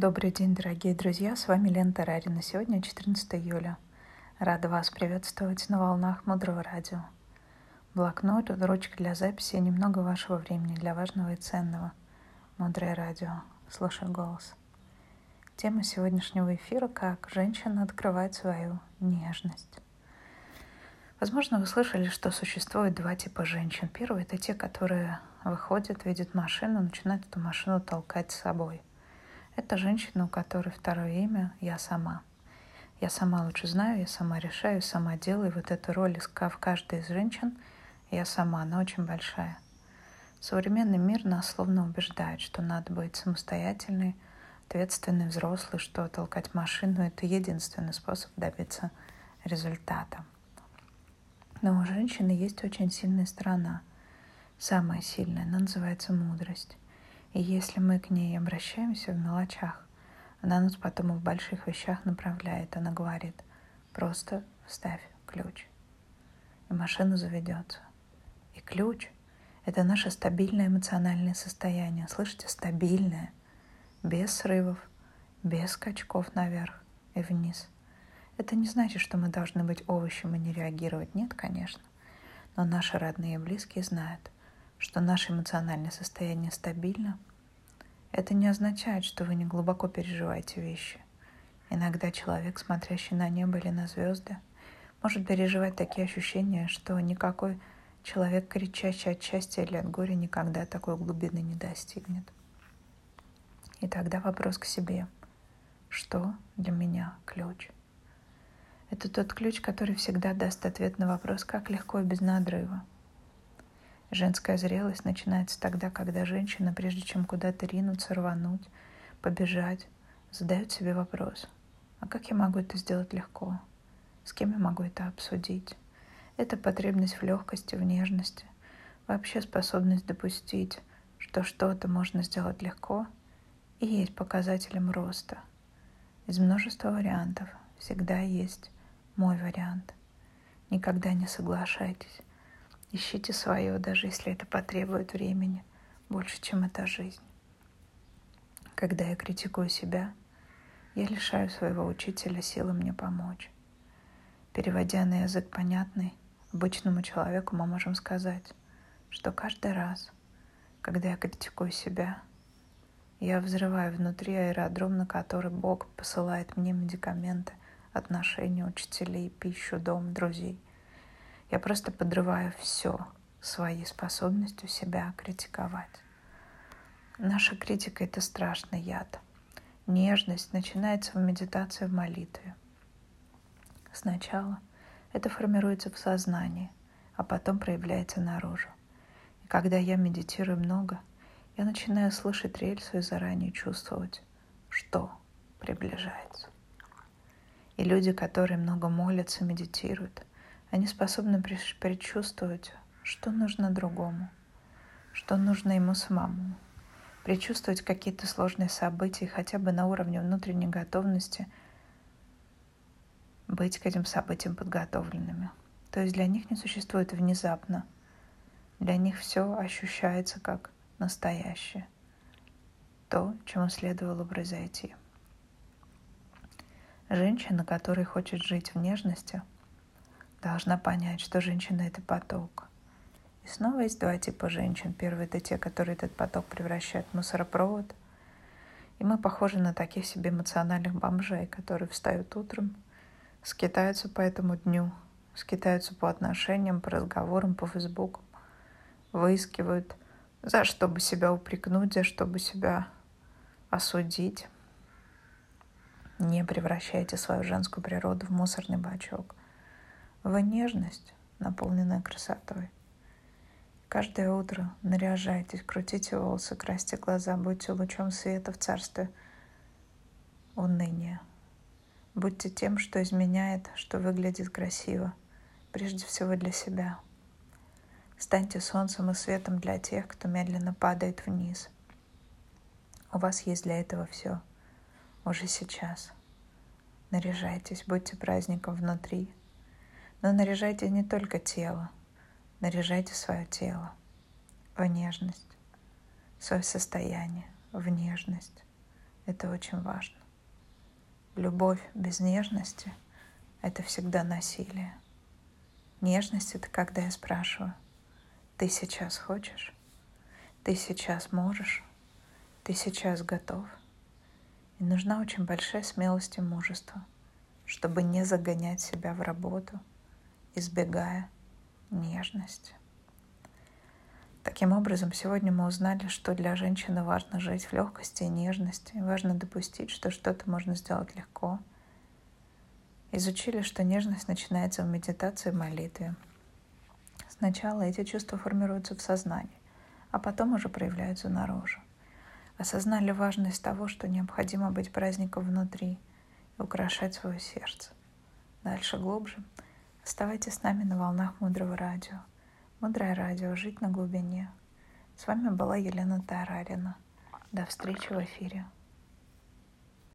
Добрый день, дорогие друзья, с вами Лена Тарарина. Сегодня 14 июля. Рада вас приветствовать на волнах Мудрого Радио. Блокнот, ручка для записи и немного вашего времени для важного и ценного. Мудрое Радио. Слушай голос. Тема сегодняшнего эфира – как женщина открывает свою нежность. Возможно, вы слышали, что существует два типа женщин. Первый – это те, которые выходят, видят машину, начинают эту машину толкать с собой – это женщина, у которой второе имя «я сама». Я сама лучше знаю, я сама решаю, сама делаю. Вот эту роль в каждой из женщин я сама, она очень большая. Современный мир нас словно убеждает, что надо быть самостоятельной, ответственной, взрослой, что толкать машину – это единственный способ добиться результата. Но у женщины есть очень сильная сторона, самая сильная, она называется мудрость. И если мы к ней обращаемся в мелочах, она нас потом в больших вещах направляет. Она говорит, просто вставь ключ, и машина заведется. И ключ — это наше стабильное эмоциональное состояние. Слышите, стабильное, без срывов, без скачков наверх и вниз. Это не значит, что мы должны быть овощем и не реагировать. Нет, конечно. Но наши родные и близкие знают — что наше эмоциональное состояние стабильно, это не означает, что вы не глубоко переживаете вещи. Иногда человек, смотрящий на небо или на звезды, может переживать такие ощущения, что никакой человек, кричащий от счастья или от горя, никогда такой глубины не достигнет. И тогда вопрос к себе. Что для меня ключ? Это тот ключ, который всегда даст ответ на вопрос, как легко и без надрыва – Женская зрелость начинается тогда, когда женщина, прежде чем куда-то ринуться, рвануть, побежать, задает себе вопрос, а как я могу это сделать легко? С кем я могу это обсудить? Это потребность в легкости, в нежности, вообще способность допустить, что что-то можно сделать легко, и есть показателем роста. Из множества вариантов всегда есть мой вариант. Никогда не соглашайтесь Ищите свое, даже если это потребует времени, больше, чем эта жизнь. Когда я критикую себя, я лишаю своего учителя силы мне помочь. Переводя на язык понятный, обычному человеку мы можем сказать, что каждый раз, когда я критикую себя, я взрываю внутри аэродром, на который Бог посылает мне медикаменты, отношения, учителей, пищу, дом, друзей – я просто подрываю все своей способностью себя критиковать. Наша критика — это страшный яд. Нежность начинается в медитации в молитве. Сначала это формируется в сознании, а потом проявляется наружу. И когда я медитирую много, я начинаю слышать рельсу и заранее чувствовать, что приближается. И люди, которые много молятся, медитируют, они способны предчувствовать, что нужно другому, что нужно ему самому, предчувствовать какие-то сложные события хотя бы на уровне внутренней готовности быть к этим событиям подготовленными. То есть для них не существует внезапно. Для них все ощущается как настоящее. То, чему следовало произойти. Женщина, которая хочет жить в нежности – должна понять, что женщина — это поток. И снова есть два типа женщин. Первый — это те, которые этот поток превращают в мусоропровод. И мы похожи на таких себе эмоциональных бомжей, которые встают утром, скитаются по этому дню, скитаются по отношениям, по разговорам, по фейсбуку, выискивают, за что бы себя упрекнуть, за что бы себя осудить. Не превращайте свою женскую природу в мусорный бачок. Вы нежность, наполненная красотой. Каждое утро наряжайтесь, крутите волосы, красьте глаза, будьте лучом света в царстве уныния. Будьте тем, что изменяет, что выглядит красиво, прежде всего для себя. Станьте солнцем и светом для тех, кто медленно падает вниз. У вас есть для этого все. Уже сейчас. Наряжайтесь, будьте праздником внутри, но наряжайте не только тело, наряжайте свое тело в нежность, свое состояние в нежность, Это очень важно. Любовь без нежности – это всегда насилие. Нежность – это когда я спрашиваю, ты сейчас хочешь? Ты сейчас можешь? Ты сейчас готов? И нужна очень большая смелость и мужество, чтобы не загонять себя в работу, избегая нежности. Таким образом, сегодня мы узнали, что для женщины важно жить в легкости и нежности, важно допустить, что что-то можно сделать легко. Изучили, что нежность начинается в медитации и молитве. Сначала эти чувства формируются в сознании, а потом уже проявляются наружу. Осознали важность того, что необходимо быть праздником внутри и украшать свое сердце. Дальше глубже. Оставайтесь с нами на волнах Мудрого Радио. Мудрое радио «Жить на глубине». С вами была Елена Тарарина. До встречи в эфире.